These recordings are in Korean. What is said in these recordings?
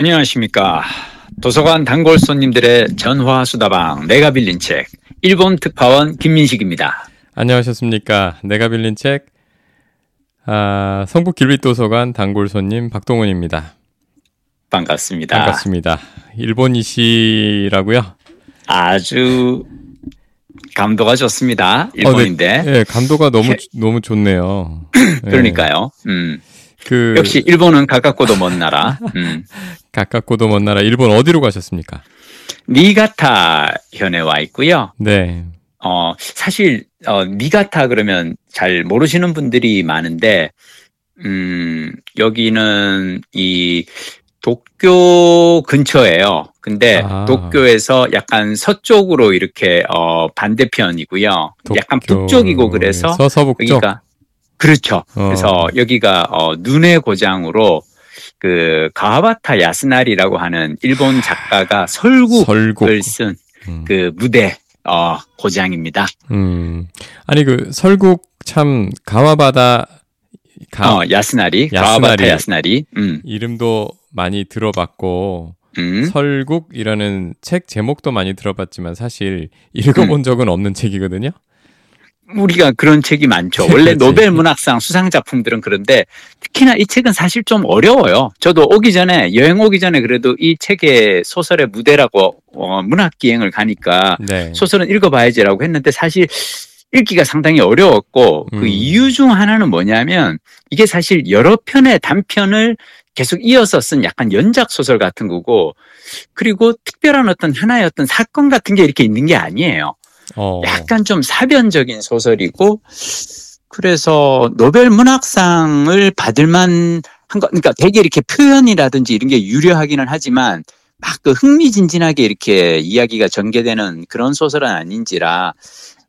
안녕하십니까. 도서관 단골 손님들의 전화 수다방 내가 빌린 책 일본 특파원 김민식입니다. 안녕하셨습니까. 내가 빌린 책 아, 성북 길빛도서관 단골 손님 박동훈입니다. 반갑습니다. 반갑습니다. 일본이시라고요? 아주 감도가 좋습니다. 일본인데. 어, 네, 네, 감도가 너무 너무 좋네요. 그러니까요. 음. 그 역시 일본은 가깝고도 먼 나라. 음. 가깝고도 먼 나라 일본 어디로 가셨습니까? 니가타 현에 와 있고요. 네. 어, 사실 어, 니가타 그러면 잘 모르시는 분들이 많은데 음, 여기는 이 도쿄 근처예요. 근데 아. 도쿄에서 약간 서쪽으로 이렇게 어 반대편이고요. 약간 북쪽이고 그래서 서서북쪽. 여기가 그렇죠. 어. 그래서 여기가 어 눈의 고장으로 그 가와바타 야스나리라고 하는 일본 작가가 설국을 설국. 쓴 음. 그 무대 어 고장입니다. 음. 아니 그 설국 참 가와바다 가 어 야스나리, 야스나리. 가와바타 야스나리. 음. 이름도 많이 들어봤고 음. 설국이라는 책 제목도 많이 들어봤지만 사실 읽어본 적은 없는 책이거든요. 우리가 그런 책이 많죠. 원래 그렇지. 노벨 문학상 수상 작품들은 그런데 특히나 이 책은 사실 좀 어려워요. 저도 오기 전에 여행 오기 전에 그래도 이 책의 소설의 무대라고 어, 문학 기행을 가니까 네. 소설은 읽어봐야지라고 했는데 사실 읽기가 상당히 어려웠고 음. 그 이유 중 하나는 뭐냐면 이게 사실 여러 편의 단편을 계속 이어서 쓴 약간 연작 소설 같은 거고 그리고 특별한 어떤 하나의 어떤 사건 같은 게 이렇게 있는 게 아니에요. 어. 약간 좀 사변적인 소설이고 그래서 노벨 문학상을 받을만 한 거, 그러니까 되게 이렇게 표현이라든지 이런 게 유려하기는 하지만 막 그 흥미진진하게 이렇게 이야기가 전개되는 그런 소설은 아닌지라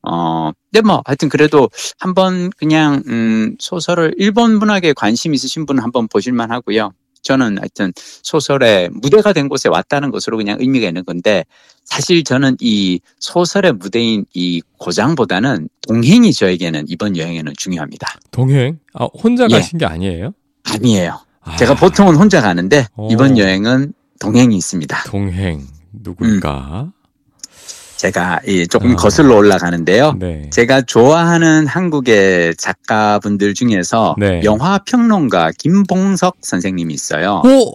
어, 근데 뭐 하여튼 그래도 한번 그냥 음 소설을 일본 문학에 관심 있으신 분은 한번 보실만 하고요. 저는 하여튼 소설의 무대가 된 곳에 왔다는 것으로 그냥 의미가 있는 건데 사실 저는 이 소설의 무대인 이 고장보다는 동행이 저에게는 이번 여행에는 중요합니다. 동행? 아, 혼자 예. 가신 게 아니에요? 아니에요. 아, 제가 보통은 혼자 가는데 오. 이번 여행은 동행이 있습니다. 동행 누굴까? 제가 이 조금 아. 거슬러 올라가는데요. 네. 제가 좋아하는 한국의 작가분들 중에서 네. 영화 평론가 김봉석 선생님이 있어요. 어?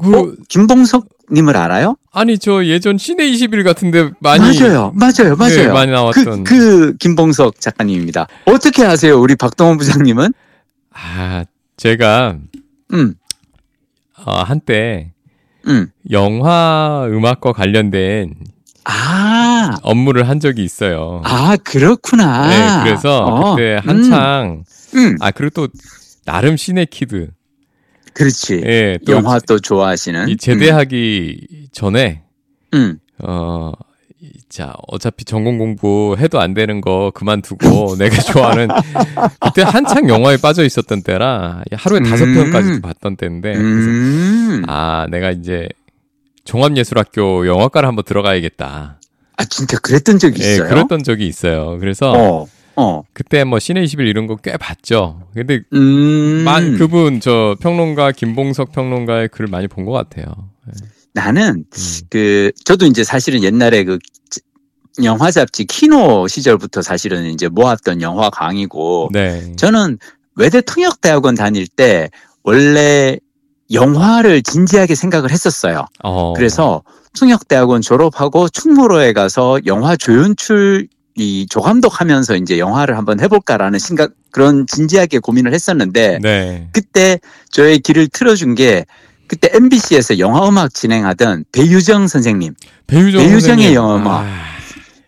그 어? 김봉석 님을 알아요? 아니 저 예전 시내 21 같은데 많이 맞아요, 맞아요, 맞아요. 네, 많이 나왔던 그, 그 김봉석 작가님입니다. 어떻게 아세요, 우리 박동원 부장님은? 아, 제가 음, 어, 한때 음. 영화 음악과 관련된 아, 업무를 한 적이 있어요. 아 그렇구나. 네, 그래서 어, 그때 한창 음, 음, 아 그리고 또 나름 cine kid 그렇지. 예, 또 영화 또 좋아하시는. 이 제대하기 전에 음, 어, 이- 자, 어차피 전공 공부 해도 안 되는 거 그만두고 내가 좋아하는 그때 한창 영화에 빠져 있었던 때라 하루에 다섯 음. 편까지도 봤던 때인데 음, 그래서 음. 아, 내가 이제 종합예술학교 영화과를 한번 들어가야겠다. 아 진짜 그랬던 적이 예, 있어요. 그랬던 적이 있어요. 그래서 어, 어, 그때 뭐 시내 21 이런 거 꽤 봤죠. 근데 음. 만 그분 저 평론가 김봉석 평론가의 글을 많이 본 것 같아요. 나는 음. 그 저도 이제 사실은 옛날에 그 영화 잡지 키노 시절부터 사실은 이제 모았던 영화 강의고 네. 저는 외대 통역대학원 다닐 때 원래 영화를 진지하게 생각을 했었어요. 어. 그래서 통역대학원 졸업하고 충무로에 가서 영화 조연출 이 조감독 하면서 이제 영화를 한번 해볼까라는 생각 그런 진지하게 고민을 했었는데 네. 그때 저의 길을 틀어준 게 그때 MBC에서 영화 음악 진행하던 배유정 선생님 배유정 배유정의 선생님. 영화. 아,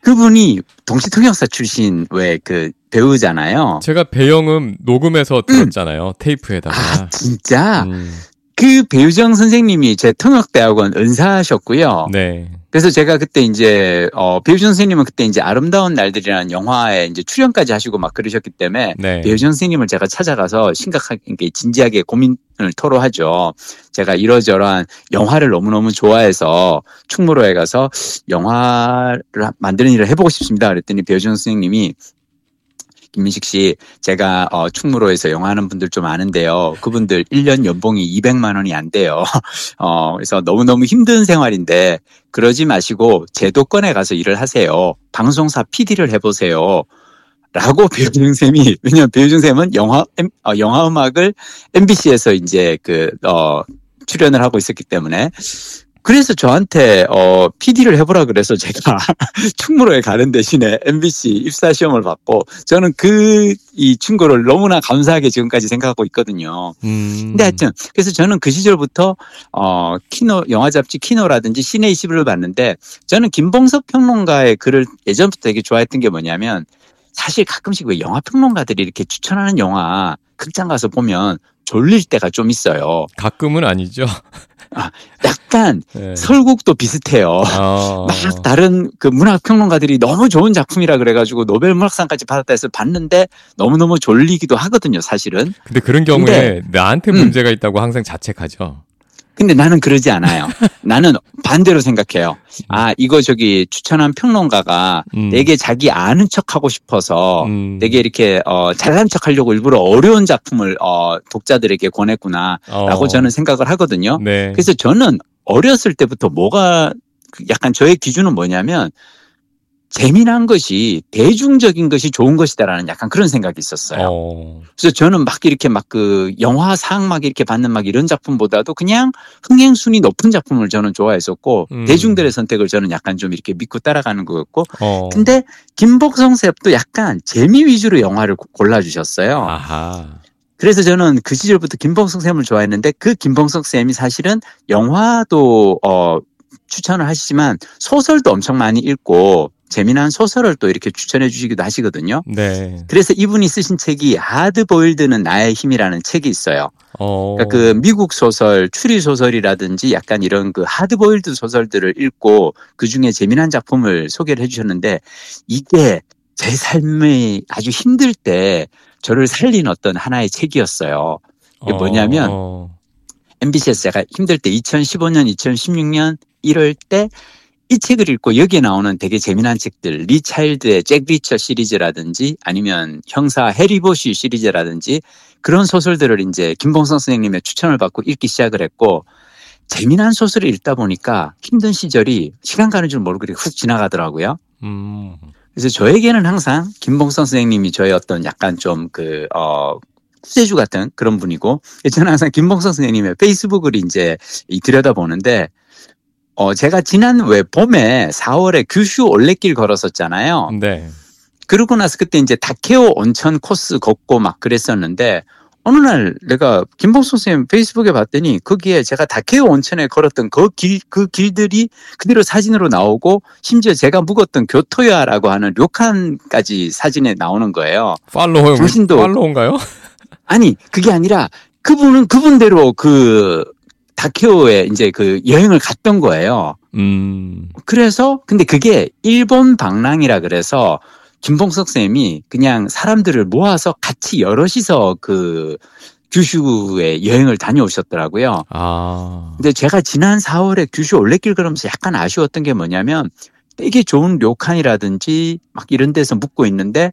그분이 동시 통역사 출신 왜 그 배우잖아요. 제가 배영음 녹음해서 들었잖아요. 테이프에다가. 아 진짜 음, 그 배유정 선생님이 제 통역대학원 은사하셨고요. 네. 그래서 제가 그때 이제 어 배우정 선생님은 그때 이제 아름다운 날들이라는 영화에 이제 출연까지 하시고 막 그러셨기 때문에 네. 배우정 선생님을 제가 찾아가서 심각하게 진지하게 고민을 토로하죠. 제가 이러저러한 영화를 너무너무 좋아해서 충무로에 가서 영화를 만드는 일을 해보고 싶습니다. 그랬더니 배우정 선생님이 김민식 씨, 제가 어, 충무로에서 영화하는 분들 좀 아는데요. 그분들 1년 연봉이 200만 원이 안 돼요. 어, 그래서 너무너무 힘든 생활인데 그러지 마시고 제도권에 가서 일을 하세요. 방송사 PD를 해보세요. 라고 배우준 쌤이 왜냐면 배우준 쌤은 영화 어, 영화 음악을 MBC에서 이제 그 어, 출연을 하고 있었기 때문에 그래서 저한테 어 PD를 해보라 그래서 제가 충무로에 가는 대신에 MBC 입사 시험을 받고 저는 그 이 친구를 너무나 감사하게 지금까지 생각하고 있거든요. 음. 근데 하여튼 그래서 저는 그 시절부터 어 키노 영화 잡지 키노라든지 시네 21을 봤는데 저는 김봉석 평론가의 글을 예전부터 되게 좋아했던 게 뭐냐면 사실 가끔씩 왜 영화 평론가들이 이렇게 추천하는 영화 극장 가서 보면 졸릴 때가 좀 있어요. 가끔은 아니죠. 약간 네. 설국도 비슷해요. 어. 막 다른 그 문학 평론가들이 너무 좋은 작품이라 그래가지고 노벨 문학상까지 받았다 해서 봤는데 너무 너무 졸리기도 하거든요, 사실은. 근데 그런 경우에 나한테 음. 문제가 있다고 항상 자책하죠. 근데 나는 그러지 않아요. 나는 반대로 생각해요. 아, 이거 저기 추천한 평론가가 음. 되게 자기 아는 척 하고 싶어서 음. 되게 이렇게 어 잘난 척 하려고 일부러 어려운 작품을 어 독자들에게 권했구나라고 어. 저는 생각을 하거든요. 네. 그래서 저는 어렸을 때부터 뭐가 그 약간 저의 기준은 뭐냐면 재미난 것이 대중적인 것이 좋은 것이다라는 약간 그런 생각이 있었어요. 어. 그래서 저는 막 이렇게 막 그 영화상 막 이렇게 받는 막 이런 작품보다도 그냥 흥행순위 높은 작품을 저는 좋아했었고 음. 대중들의 선택을 저는 약간 좀 이렇게 믿고 따라가는 거였고 어. 근데 김복성 쌤도 약간 재미 위주로 영화를 고- 골라주셨어요. 아하. 그래서 저는 그 시절부터 김봉석 쌤을 좋아했는데 그 김봉석 쌤이 사실은 영화도 어 추천을 하시지만 소설도 엄청 많이 읽고 재미난 소설을 또 이렇게 추천해 주시기도 하시거든요. 네. 그래서 이분이 쓰신 책이 하드보일드는 나의 힘이라는 책이 있어요. 어. 그러니까 그 미국 소설, 추리 소설이라든지 약간 이런 그 하드보일드 소설들을 읽고 그 중에 재미난 작품을 소개를 해 주셨는데 이게 제 삶이 아주 힘들 때 저를 살린 어떤 하나의 책이었어요. 이게 뭐냐면 어. MBC에서 제가 힘들 때 2015년, 2016년 1월 때 이 책을 읽고 여기에 나오는 되게 재미난 책들, 리 차일드의 잭 리처 시리즈라든지 아니면 형사 해리보시 시리즈라든지 그런 소설들을 이제 김봉성 선생님의 추천을 받고 읽기 시작을 했고 재미난 소설을 읽다 보니까 힘든 시절이 시간 가는 줄 모르고 훅 지나가더라고요. 음. 그래서 저에게는 항상 김봉성 선생님이 저의 어떤 약간 좀 그, 어, 구세주 같은 그런 분이고, 저는 항상 김봉성 선생님의 페이스북을 이제 이 들여다보는데, 어, 제가 지난 왜 봄에 4월에 규슈 올레길 걸었었잖아요. 네. 그러고 나서 그때 이제 다케오 온천 코스 걷고 막 그랬었는데, 어느 날 내가 김봉성 선생님 페이스북에 봤더니 거기에 제가 다케오 온천에 걸었던 그 길, 그 길들이 그대로 사진으로 나오고 심지어 제가 묵었던 교토야라고 하는 료칸까지 사진에 나오는 거예요. 팔로우 당신도- 팔로우인가요? 아니, 그게 아니라 그분은 그분대로 그 다케오에 이제 그 여행을 갔던 거예요. 음. 그래서 근데 그게 일본 방랑이라 그래서 김봉석 쌤이 그냥 사람들을 모아서 같이 여럿이서 그 규슈에 여행을 다녀오셨더라고요. 아. 근데 제가 지난 4월에 규슈 올레길 걸으면서 약간 아쉬웠던 게 뭐냐면 되게 좋은 료칸이라든지 막 이런 데서 묵고 있는데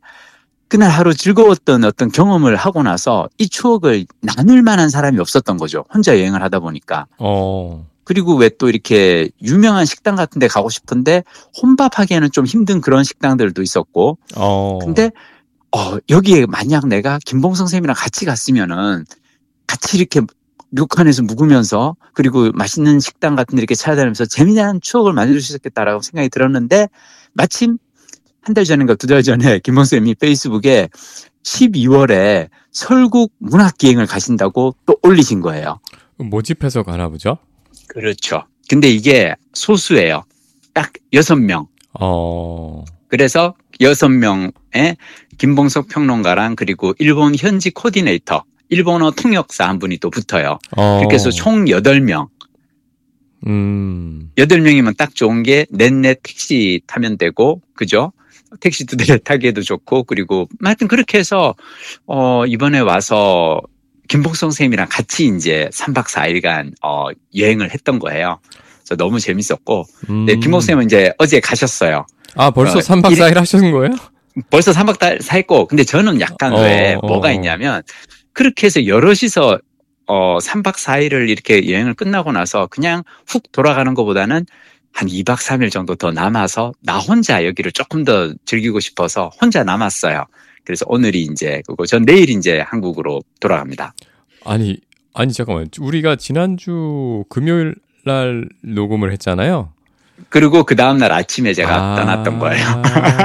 그날 하루 즐거웠던 어떤 경험을 하고 나서 이 추억을 나눌 만한 사람이 없었던 거죠. 혼자 여행을 하다 보니까. 어. 그리고 왜 또 이렇게 유명한 식당 같은 데 가고 싶은데 혼밥하기에는 좀 힘든 그런 식당들도 있었고. 어. 근데 어, 여기에 만약 내가 김봉성 쌤이랑 같이 갔으면은 같이 이렇게 료칸에서 묵으면서 그리고 맛있는 식당 같은 데 이렇게 찾아다니면서 재미난 추억을 만들 수 있겠다라고 생각이 들었는데 마침 한 달 전인가 두 달 전에 김봉성 쌤이 페이스북에 12월에 설국 문학기행을 가신다고 또 올리신 거예요. 모집해서 가나 보죠? 그렇죠. 근데 이게 소수예요. 딱 여섯 명. 어. 그래서 여섯 명의 김봉석 평론가랑 그리고 일본 현지 코디네이터, 일본어 통역사 한 분이 또 붙어요. 어. 그렇게 해서 총 여덟 명. 음. 여덟 명이면 딱 좋은 게 넷넷 택시 타면 되고, 그죠? 택시 두대 타기에도 좋고, 그리고 하여튼 그렇게 해서, 어, 이번에 와서 김봉성 선생님이랑 같이 이제 3박 4일간, 어, 여행을 했던 거예요. 그래서 너무 재밌었고, 음. 네, 김봉성 선생님은 이제 어제 가셨어요. 아, 벌써 어, 3박 일일- 4일 하시는 거예요? 벌써 3박 4일 했고, 근데 저는 약간 어, 왜 어, 뭐가 어. 있냐면 그렇게 해서 여럿이서 어 3박 4일을 이렇게 여행을 끝나고 나서 그냥 훅 돌아가는 것보다는 한 2박 3일 정도 더 남아서 나 혼자 여기를 조금 더 즐기고 싶어서 혼자 남았어요. 그래서 오늘이 이제 그거 전 내일 이제 한국으로 돌아갑니다. 아니 아니 잠깐만 우리가 지난주 금요일 날 녹음을 했잖아요. 그리고 그 다음 날 아침에 제가 아, 떠났던 거예요.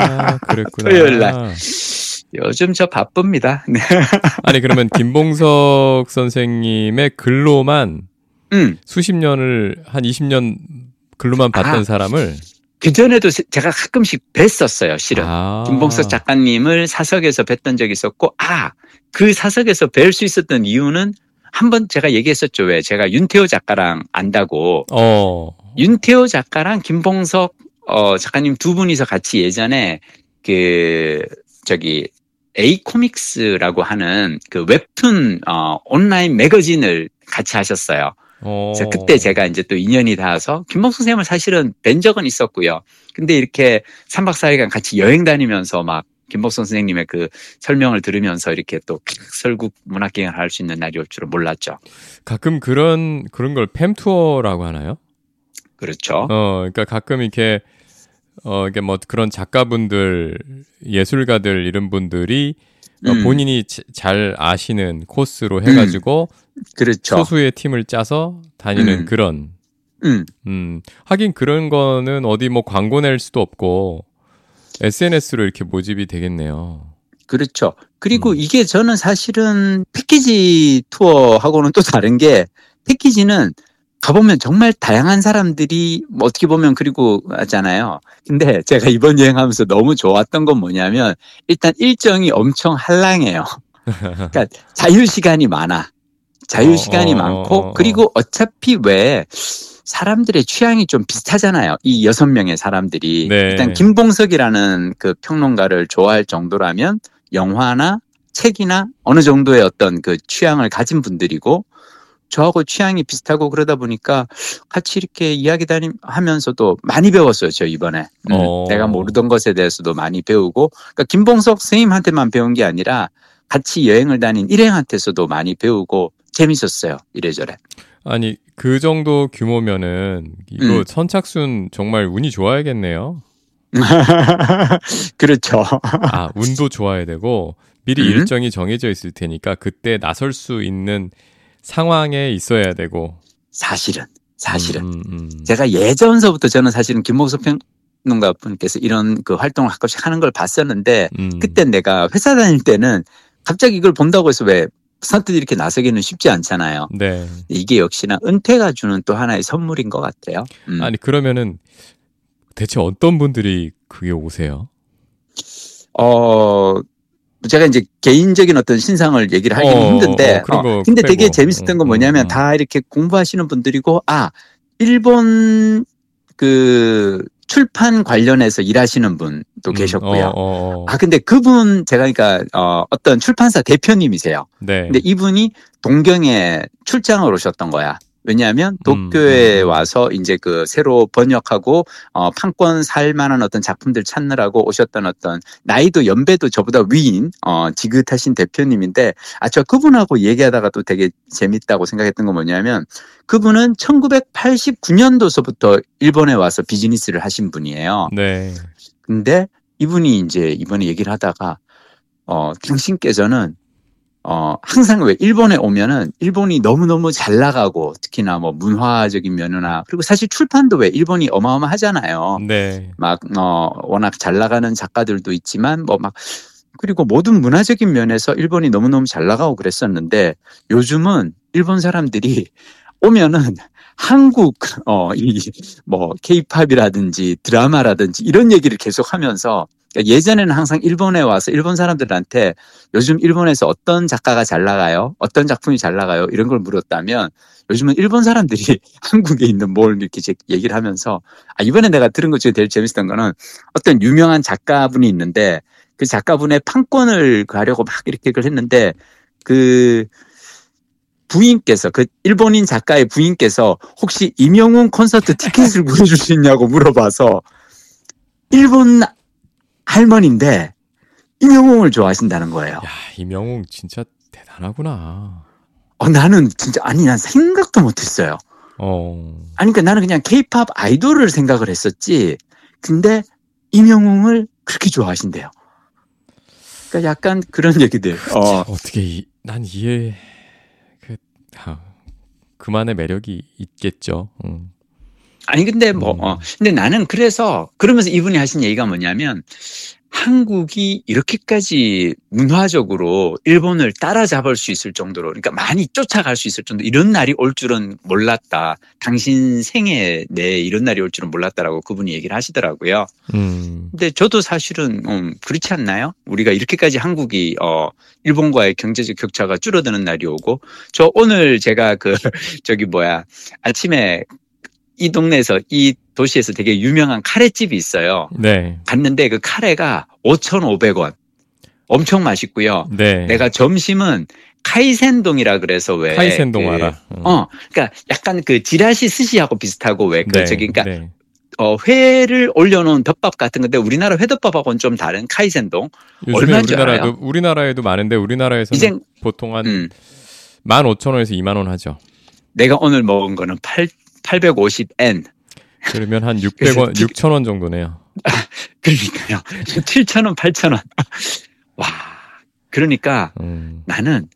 그랬구나. 토요일 날. 요즘 저 바쁩니다. 네. 아니 그러면 김봉석 선생님의 글로만 음, 수십 년을 한 20년 글로만 봤던 아. 사람을 그 전에도 제가 가끔씩 뵀었어요, 실은. 아. 김봉석 작가님을 사석에서 뵀던 적이 있었고, 아, 그 사석에서 뵐 수 있었던 이유는 한 번 제가 얘기했었죠. 왜? 제가 윤태호 작가랑 안다고. 어. 윤태호 작가랑 김봉석 어, 작가님 두 분이서 같이 예전에 그, 저기, A 코믹스라고 하는 그 웹툰 어, 온라인 매거진을 같이 하셨어요. 어. 그래서 그때 제가 이제 또 인연이 닿아서 김봉석 선생님을 사실은 뵌 적은 있었고요. 근데 이렇게 3박 4일간 같이 여행 다니면서 막 김봉석 선생님의 그 설명을 들으면서 이렇게 또 설국 문학기행을 할 수 있는 날이 올 줄은 몰랐죠. 가끔 그런 그런 걸 팸투어라고 하나요? 그렇죠. 어, 그러니까 가끔 이렇게 어, 이게 뭐 그런 작가분들, 예술가들 이런 분들이 어, 음. 본인이 지- 잘 아시는 코스로 해가지고 그렇죠. 소수의 팀을 짜서 다니는 음. 그런. 음, 음, 하긴 그런 거는 어디 뭐 광고 낼 수도 없고 SNS로 이렇게 모집이 되겠네요. 그렇죠. 그리고 음. 이게 저는 사실은 패키지 투어하고는 또 다른 게 패키지는 가보면 정말 다양한 사람들이 뭐 어떻게 보면 그리고 하잖아요. 근데 제가 이번 여행하면서 너무 좋았던 건 뭐냐면 일단 일정이 엄청 한량해요. 그러니까 자유 시간이 많아. 자유 어, 시간이 어, 많고 어, 어. 그리고 어차피 왜 사람들의 취향이 좀 비슷하잖아요. 이 여섯 명의 사람들이 네. 일단 김봉석이라는 그 평론가를 좋아할 정도라면 영화나 책이나 어느 정도의 어떤 그 취향을 가진 분들이고 저하고 취향이 비슷하고 그러다 보니까 같이 이렇게 이야기 다니 하면서도 많이 배웠어요. 저 이번에 음, 어. 내가 모르던 것에 대해서도 많이 배우고 그러니까 김봉석 선생님한테만 배운 게 아니라 같이 여행을 다닌 일행한테서도 많이 배우고 재밌었어요. 이래저래. 아니 그 정도 규모면은 이거 음. 선착순 정말 운이 좋아야겠네요. 그렇죠. 아 운도 좋아야 되고 미리 음. 일정이 정해져 있을 테니까 그때 나설 수 있는 상황에 있어야 되고. 사실은 사실은 음, 음, 음. 제가 예전서부터 저는 사실은 김봉석 평론가 분께서 이런 그 활동을 가끔씩 하는 걸 봤었는데 음. 그때 내가 회사 다닐 때는 갑자기 이걸 본다고 해서 왜 선뜻 이렇게 나서기는 쉽지 않잖아요. 네. 이게 역시나 은퇴가 주는 또 하나의 선물인 것 같아요. 음. 아니 그러면은 대체 어떤 분들이 그게 오세요? 어, 제가 이제 개인적인 어떤 신상을 얘기를 하기는 어, 힘든데, 어, 그런 거 어, 근데 되게 빼고. 재밌었던 건 음, 뭐냐면 음. 다 이렇게 공부하시는 분들이고, 아, 일본 그 출판 관련해서 일하시는 분도 음, 계셨고요. 어, 어, 어. 아, 근데 그분 제가 그러니까 어, 어떤 출판사 대표님이세요. 네. 근데 이분이 동경에 출장을 오셨던 거야. 왜냐하면 음, 도쿄에 음. 와서 이제 그 새로 번역하고 어 판권 살 만한 어떤 작품들 찾느라고 오셨던 어떤 나이도 연배도 저보다 위인 어 지긋하신 대표님인데 아 저 그분하고 얘기하다가 또 되게 재밌다고 생각했던 건 뭐냐면 그분은 1989년도서부터 일본에 와서 비즈니스를 하신 분이에요. 네. 근데 이분이 이제 이번에 얘기를 하다가 어 당신께서는 어 항상 왜 일본에 오면은 일본이 너무너무 잘 나가고 특히나 뭐 문화적인 면이나 그리고 사실 출판도 왜 일본이 어마어마하잖아요. 네. 막 어 워낙 잘 나가는 작가들도 있지만 뭐 막 그리고 모든 문화적인 면에서 일본이 너무너무 잘 나가고 그랬었는데 요즘은 일본 사람들이 오면은 한국 어이뭐 케이팝이라든지 드라마라든지 이런 얘기를 계속 하면서 그러니까 예전에는 항상 일본에 와서 일본 사람들한테 요즘 일본에서 어떤 작가가 잘 나가요? 어떤 작품이 잘 나가요? 이런 걸 물었다면 요즘은 일본 사람들이 한국에 있는 뭘 이렇게 얘기를 하면서 아 이번에 내가 들은 것 중에 제일 재밌었던 거는 어떤 유명한 작가분이 있는데 그 작가분의 판권을 가려고 막 이렇게 그걸 했는데 그 부인께서 그 일본인 작가의 부인께서 혹시 임영웅 콘서트 티켓을 구해줄 수 있냐고 물어봐서 일본 할머니인데 임영웅을 좋아하신다는 거예요. 야, 이명웅 진짜 대단하구나. 어, 나는 진짜 아니 난 생각도 못했어요. 어. 아니 그러니까 나는 그냥 케이팝 아이돌을 생각을 했었지. 근데 임영웅을 그렇게 좋아하신대요. 그러니까 약간 그런 얘기들. 어, 어떻게 이, 난 이해 그 아, 그만의 매력이 있겠죠. 음. 아니 근데 뭐 음. 어, 근데 나는 그래서 그러면서 이분이 하신 얘기가 뭐냐면 한국이 이렇게까지 문화적으로 일본을 따라잡을 수 있을 정도로 그러니까 많이 쫓아갈 수 있을 정도 이런 날이 올 줄은 몰랐다. 당신 생애 내 이런 날이 올 줄은 몰랐다라고 그분이 얘기를 하시더라고요. 음. 근데 저도 사실은 음, 그렇지 않나요? 우리가 이렇게까지 한국이 어 일본과의 경제적 격차가 줄어드는 날이 오고 저 오늘 제가 그 저기 뭐야 아침에 이 동네에서 이 도시에서 되게 유명한 카레집이 있어요. 네. 갔는데 그 카레가 5,500원. 엄청 맛있고요. 네. 내가 점심은 카이센동이라 그래서 왜 카이센동 그, 알아. 어. 어, 그러니까 약간 그 지라시 스시하고 비슷하고 왜그 네, 저기 그러니까 네. 어, 회를 올려놓은 덮밥 같은 건데 우리나라 회덮밥하고는 좀 다른 카이센동. 요즘에 얼마인 줄 우리나라도 알아요? 우리나라에도 많은데 우리나라에서는 이제 보통 한 음, 15,000원에서 2만 원 하죠. 내가 오늘 먹은 거는 8 850N. 그러면 한 그래서 600원, 6,000원 정도네요. 그러니까요. 7,000원, 8,000원. 와. 그러니까 음. 나는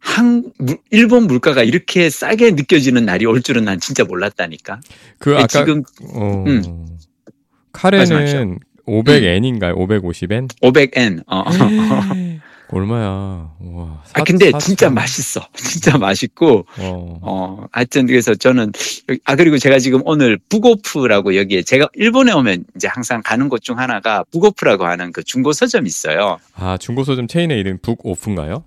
한 무- 일본 물가가 이렇게 싸게 느껴지는 날이 올 줄은 난 진짜 몰랐다니까. 그 아까 지금 어, 음. 카레는 말씀하시죠. 500엔인가요? 550엔? 500N. 어. 얼마야? 와. 아, 근데 진짜 맛있어. 진짜 맛있고, 어. 어, 하여튼 그래서 저는, 아, 그리고 제가 지금 오늘 북오프라고 여기에 제가 일본에 오면 이제 항상 가는 곳 중 하나가 북오프라고 하는 그 중고 서점이 있어요. 아, 중고 서점 체인의 이름 북오프인가요?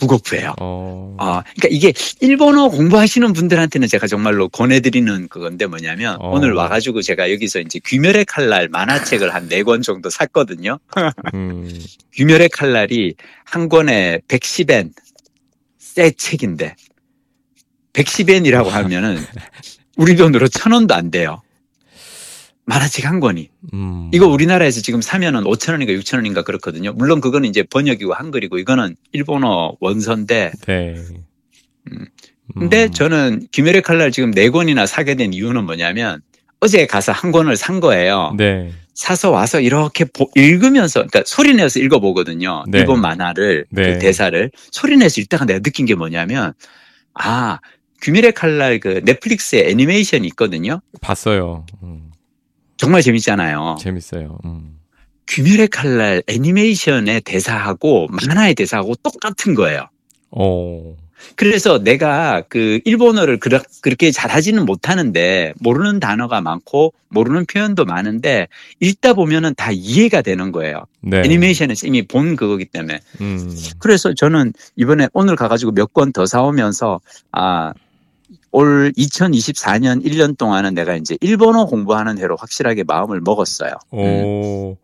북오프예요. 어. 아, 그러니까 이게 일본어 공부하시는 분들한테는 제가 정말로 권해드리는 그건데 뭐냐면 어. 오늘 와가지고 제가 여기서 이제 귀멸의 칼날 만화책을 한 네 권 정도 샀거든요. 음. 귀멸의 칼날이 한 권에 110엔 새 책인데 110엔이라고 하면은 우리 돈으로 천 원도 안 돼요. 만화책 한 권이. 음. 이거 우리나라에서 지금 사면은 5천 원인가 6천 원인가 그렇거든요. 물론 그거는 이제 번역이고 한글이고 이거는 일본어 원서인데 네. 음. 근데 음. 저는 귀멸의 칼날 지금 네 권이나 사게 된 이유는 뭐냐면 어제 가서 한 권을 산 거예요. 네. 사서 와서 이렇게 보- 읽으면서 그러니까 소리 내서 읽어 보거든요. 네. 일본 만화를 네. 그 대사를 소리 내서 읽다가 내가 느낀 게 뭐냐면 아 귀멸의 칼날 그 넷플릭스에 애니메이션이 있거든요. 봤어요. 음. 정말 재밌잖아요. 재밌어요. 음. 귀멸의 칼날 애니메이션의 대사하고 만화의 대사하고 똑같은 거예요. 어. 그래서 내가 그 일본어를 그렇- 그렇게 잘하지는 못하는데 모르는 단어가 많고 모르는 표현도 많은데 읽다 보면은 다 이해가 되는 거예요. 네. 애니메이션에서 이미 본 그거기 때문에. 음. 그래서 저는 이번에 오늘 가가지고 몇 권 더 사오면서 아, 올 2024년 1년 동안은 내가 이제 일본어 공부하는 해로 확실하게 마음을 먹었어요. 음. 오.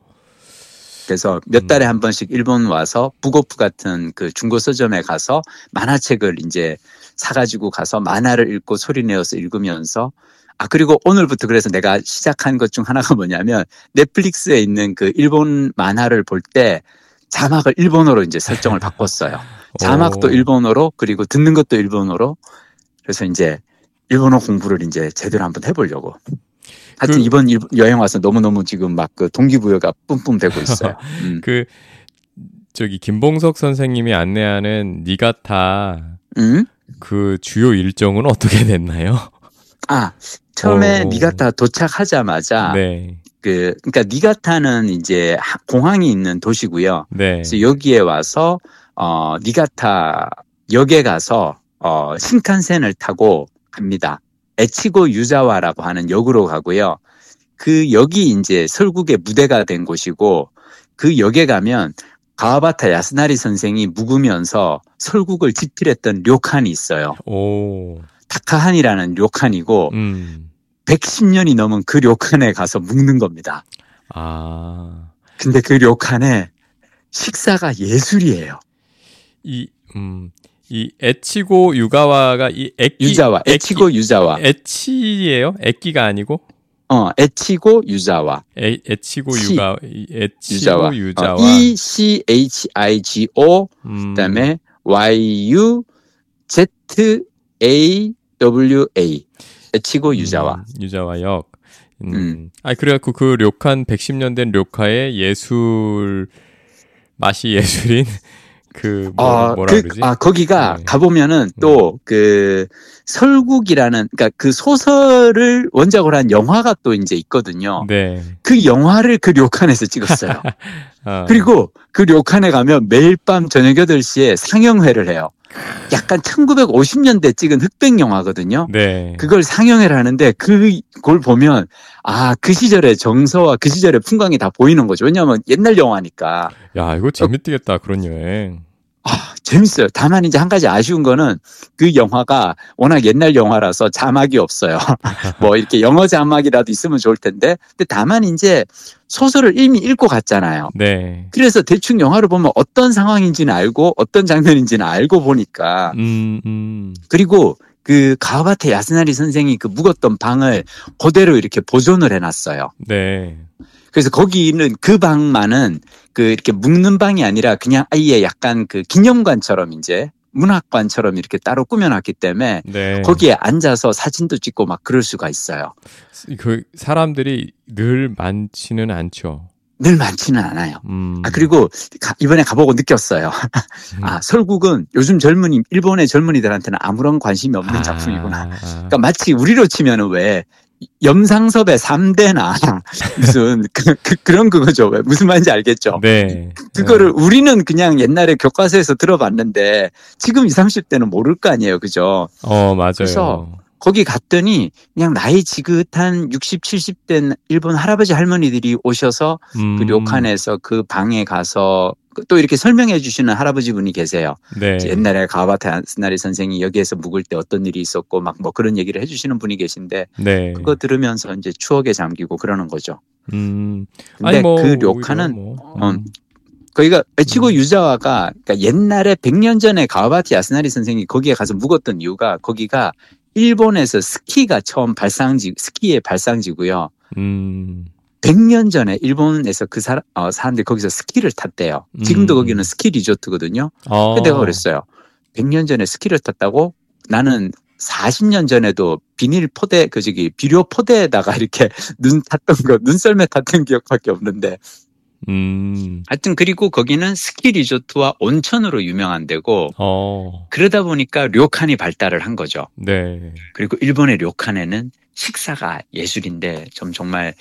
그래서 몇 달에 음. 한 번씩 일본 와서 북오프 같은 그 중고 서점에 가서 만화책을 이제 사가지고 가서 만화를 읽고 소리 내어서 읽으면서 아 그리고 오늘부터 그래서 내가 시작한 것 중 하나가 뭐냐면 넷플릭스에 있는 그 일본 만화를 볼 때 자막을 일본어로 이제 설정을 바꿨어요. 자막도 오. 일본어로 그리고 듣는 것도 일본어로 그래서 이제 일본어 공부를 이제 제대로 한번 해보려고. 하여튼 그- 이번 일- 여행 와서 너무너무 지금 막 그 동기부여가 뿜뿜 되고 있어요. 음. 그 저기 김봉석 선생님이 안내하는 니가타 음? 그 주요 일정은 어떻게 됐나요? 아, 처음에 오. 니가타 도착하자마자 네. 그 그러니까 니가타는 이제 하- 공항이 있는 도시고요. 네. 그래서 여기에 와서 어 니가타 역에 가서 어 신칸센을 타고 갑니다. 에치고 유자와라고 하는 역으로 가고요. 그 역이 이제 설국의 무대가 된 곳이고 그 역에 가면 가와바타 야스나리 선생이 묵으면서 설국을 집필했던 료칸이 있어요. 오. 다카한이라는 료칸이고 음. 110년이 넘은 그 료칸에 가서 묵는 겁니다. 아. 근데 그 료칸에 식사가 예술이에요. 이 음. 이 에치고 유가와가 이 액기 유자와, 에치고 유자와. 에치예요? 액기가 아니고? 어, 에치고 유자와. 에, 에치고 치. 유가 이- 에치고 유자와. 유자와. 어, E C H I G O 음, 그다음에 Y U Z A W A. 에치고 유자와. 음, 유자와 역. 음. 음. 아 그래갖고 그 료칸 110년 된 료카의 예술 맛이 예술인 그 뭐, 아, 뭐라 그, 그러지? 아, 거기가 네. 가보면은 또그 설국이라는, 그러니까 그 소설을 원작으로 한 영화가 또 이제 있거든요. 네. 그 영화를 그 료칸에서 찍었어요. 아, 그리고 그 료칸에 가면 매일 밤 저녁 8시에 상영회를 해요. 약간 1950년대 찍은 흑백 영화거든요. 네. 그걸 상영회를 하는데 그걸 보면 아, 그 시절의 정서와 그 시절의 풍광이 다 보이는 거죠. 왜냐하면 옛날 영화니까. 야 이거 재밌겠다 그런 여행. 아, 재밌어요. 다만 이제 한 가지 아쉬운 거는 그 영화가 워낙 옛날 영화라서 자막이 없어요. 뭐 이렇게 영어 자막이라도 있으면 좋을 텐데. 근데 다만 이제 소설을 이미 읽고 갔잖아요. 네. 그래서 대충 영화를 보면 어떤 상황인지는 알고 어떤 장면인지는 알고 보니까 음, 음. 그리고 그 가와바테 야스나리 선생이 그 묵었던 방을 그대로 이렇게 보존을 해놨어요. 네. 그래서 거기는 그 방만은 그 이렇게 묵는 방이 아니라 그냥 아예 약간 그 기념관처럼 이제 문학관처럼 이렇게 따로 꾸며놨기 때문에 네. 거기에 앉아서 사진도 찍고 막 그럴 수가 있어요. 그 사람들이 늘 많지는 않죠. 늘 많지는 않아요. 음. 아 그리고 가- 이번에 가보고 느꼈어요. 음. 아 설국은 요즘 젊은이 일본의 젊은이들한테는 아무런 관심이 없는 아, 작품이구나. 아. 그러니까 마치 우리로 치면은 왜 염상섭의 3대나 무슨 그, 그, 런 그거죠. 왜 무슨 말인지 알겠죠? 네. 그거를 우리는 그냥 옛날에 교과서에서 들어봤는데 지금 20, 30대는 모를 거 아니에요. 그죠? 어, 맞아요. 그래서 거기 갔더니 그냥 나이 지긋한 60, 70대 일본 할아버지 할머니들이 오셔서 음, 그 료칸에서 그 방에 가서 또 이렇게 설명해 주시는 할아버지 분이 계세요. 네. 옛날에 가와바테 안스나리 선생이 여기에서 묵을 때 어떤 일이 있었고 막 뭐 그런 얘기를 해주시는 분이 계신데 네. 그거 들으면서 이제 추억에 잠기고 그러는 거죠. 음. 근데 뭐 그 료칸은 뭐, 어, 음. 거기가 에치고 음. 유자와가 그러니까 옛날에 100년 전에 가와바티 야스나리 선생이 거기에 가서 묵었던 이유가 거기가 일본에서 스키가 처음 발상지 스키의 발상지고요. 음. 100년 전에 일본에서 그 사람 어, 사람들이 거기서 스키를 탔대요. 지금도 음. 거기는 스키 리조트거든요. 어. 근데 내가 그랬어요. 100년 전에 스키를 탔다고 나는 40년 전에도 비닐 포대 그 저기 비료 포대에다가 이렇게 눈 탔던 거 눈썰매 탔던 기억밖에 없는데 음. 하여튼 그리고 거기는 스키 리조트와 온천으로 유명한 데고 어. 그러다 보니까 료칸이 발달을 한 거죠. 네. 그리고 일본의 료칸에는 식사가 예술인데 좀 정말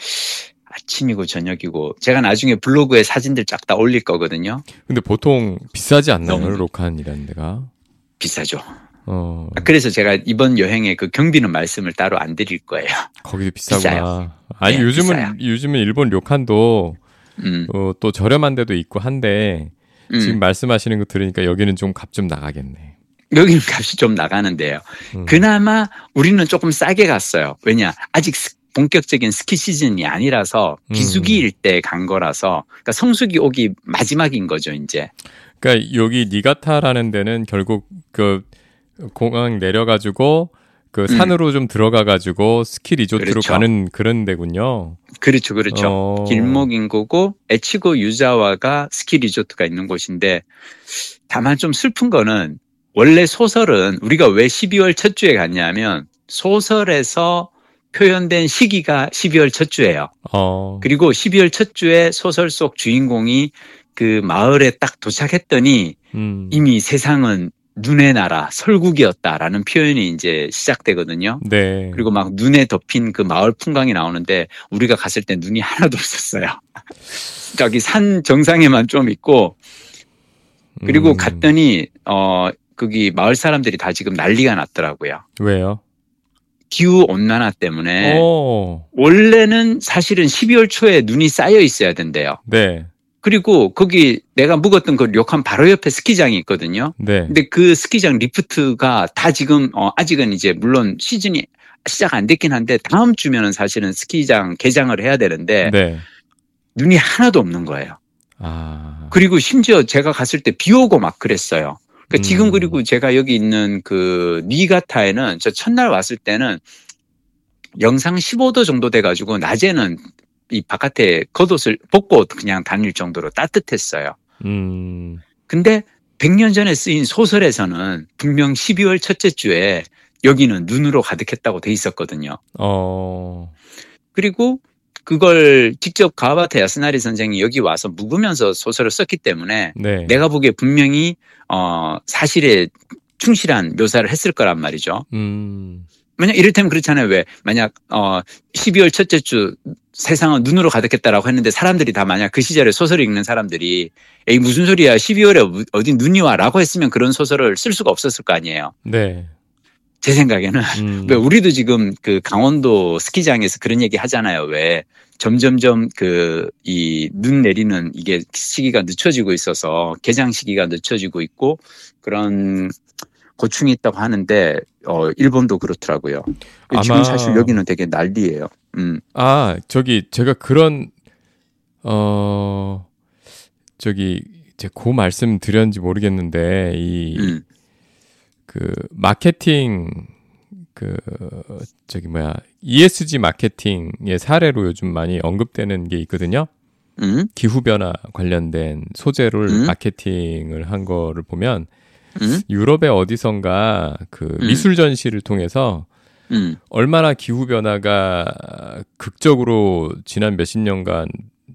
아침이고 저녁이고 제가 나중에 블로그에 사진들 쫙 다 올릴 거거든요. 근데 보통 비싸지 않나요? 로칸이라는 데가? 비싸죠. 어. 그래서 제가 이번 여행에 그 경비는 말씀을 따로 안 드릴 거예요. 거기도 비싸구나. 비싸요. 아니 네, 요즘은 비싸요. 요즘은 일본 료칸도 음, 어, 또 저렴한 데도 있고 한데 음. 지금 말씀하시는 거 들으니까 여기는 좀 값 좀 나가겠네. 여기는 값이 좀 나가는데요. 음. 그나마 우리는 조금 싸게 갔어요. 왜냐 아직 스- 본격적인 스키 시즌이 아니라서 음. 비수기일 때간 거라서 그러니까 성수기 오기 마지막인 거죠 이제. 그러니까 여기 니가타라는 데는 결국 그 공항 내려가지고 그 산으로 좀 들어가가지고 스키 리조트로 음. 그렇죠. 가는 그런 데군요. 그렇죠, 그렇죠. 어. 길목인 거고 에치고 유자와가 스키 리조트가 있는 곳인데 다만 좀 슬픈 거는 원래 소설은 우리가 왜 12월 첫 주에 갔냐면 소설에서 표현된 시기가 12월 첫 주예요. 어. 그리고 12월 첫 주에 소설 속 주인공이 그 마을에 딱 도착했더니 음. 이미 세상은 눈의 나라 설국이었다라는 표현이 이제 시작되거든요. 네. 그리고 막 눈에 덮인 그 마을 풍광이 나오는데 우리가 갔을 때 눈이 하나도 없었어요. 저기 산 정상에만 좀 있고 그리고 음. 갔더니 어 거기 마을 사람들이 다 지금 난리가 났더라고요. 왜요? 기후 온난화 때문에 어. 원래는 사실은 12월 초에 눈이 쌓여 있어야 된대요. 네. 그리고 거기 내가 묵었던 그 료칸 바로 옆에 스키장이 있거든요. 네. 근데 그 스키장 리프트가 다 지금 어 아직은 이제 물론 시즌이 시작 안 됐긴 한데 다음 주면은 사실은 스키장 개장을 해야 되는데 네. 눈이 하나도 없는 거예요. 아. 그리고 심지어 제가 갔을 때 비 오고 막 그랬어요. 그러니까 음. 지금 그리고 제가 여기 있는 그 니가타에는 저 첫날 왔을 때는 영상 15도 정도 돼가지고 낮에는 이 바깥에 겉옷을 벗고 그냥 다닐 정도로 따뜻했어요. 음, 근데 100년 전에 쓰인 소설에서는 분명 12월 첫째 주에 여기는 눈으로 가득했다고 돼 있었거든요. 어, 그리고 그걸 직접 가와바타 야스나리 선생이 여기 와서 묵으면서 소설을 썼기 때문에 네. 내가 보기에 분명히 어 사실에 충실한 묘사를 했을 거란 말이죠. 음, 만약 이를테면 그렇잖아요. 왜 만약 어 12월 첫째 주 세상은 눈으로 가득했다라고 했는데 사람들이 다 만약 그 시절에 소설을 읽는 사람들이 에이 무슨 소리야 12월에 어디 눈이 와라고 했으면 그런 소설을 쓸 수가 없었을 거 아니에요. 네. 제 생각에는 음, 왜 우리도 지금 그 강원도 스키장에서 그런 얘기 하잖아요. 왜 점점점 그 이 눈 내리는 이게 시기가 늦춰지고 있어서 개장 시기가 늦춰지고 있고 그런 고충이 있다고 하는데 어 일본도 그렇더라고요. 지금 사실 여기는 되게 난리예요. 음. 아, 저기 제가 그런 어 저기 제고 말씀 드렸는지 모르겠는데 이 음. 그 마케팅 그 저기 뭐야 ESG 마케팅의 사례로 요즘 많이 언급되는 게 있거든요. 음. 기후 변화 관련된 소재를 음. 마케팅을 한 거를 보면 음. 유럽의 어디선가 그 음. 미술 전시를 통해서 음. 얼마나 기후 변화가 극적으로 지난 몇십 년간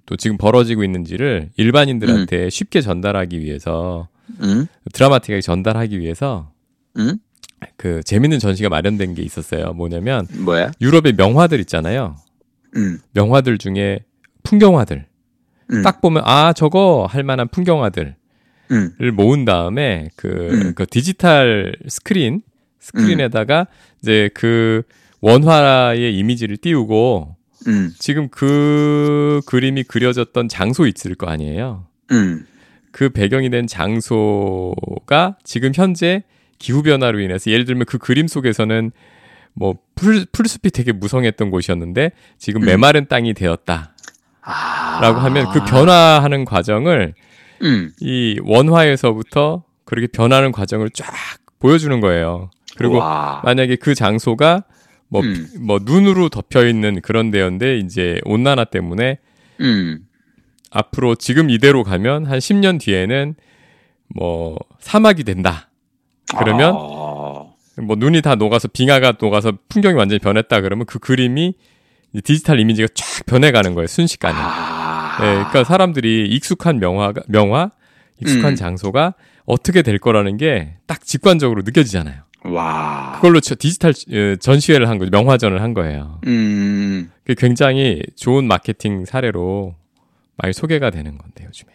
또 지금 벌어지고 있는지를 일반인들한테 쉽게 전달하기 위해서 음. 드라마틱하게 전달하기 위해서 음. 그 재밌는 전시가 마련된 게 있었어요. 뭐냐면 뭐야? 유럽의 명화들 있잖아요. 음. 명화들 중에 풍경화들. 음. 딱 보면 아 저거 할 만한 풍경화들을 음. 모은 다음에 그, 음. 그 디지털 스크린 스크린에다가 이제 그 원화의 이미지를 띄우고 음. 지금 그 그림이 그려졌던 장소 있을 거 아니에요. 음. 그 배경이 된 장소가 지금 현재 기후 변화로 인해서 예를 들면 그 그림 속에서는 뭐 풀, 풀숲이 되게 무성했던 곳이었는데 지금 음. 메마른 땅이 되었다라고 아. 하면 그 변화하는 과정을 음. 이 원화에서부터 그렇게 변하는 과정을 쫙 보여주는 거예요. 그리고 와. 만약에 그 장소가 뭐, 음. 뭐 눈으로 덮여 있는 그런 데였는데 이제 온난화 때문에 음. 앞으로 지금 이대로 가면 한 10년 뒤에는 뭐 사막이 된다. 그러면 아. 뭐 눈이 다 녹아서 빙하가 녹아서 풍경이 완전히 변했다 그러면 그 그림이 이 디지털 이미지가 쫙 변해가는 거예요 순식간에. 아. 네, 그러니까 사람들이 익숙한 명화가 명화, 익숙한 음. 장소가 어떻게 될 거라는 게 딱 직관적으로 느껴지잖아요. 와. 그걸로 저- 디지털 어, 전시회를 한 거죠. 명화전을 한 거예요. 음. 굉장히 좋은 마케팅 사례로 많이 소개가 되는 건데 요즘에.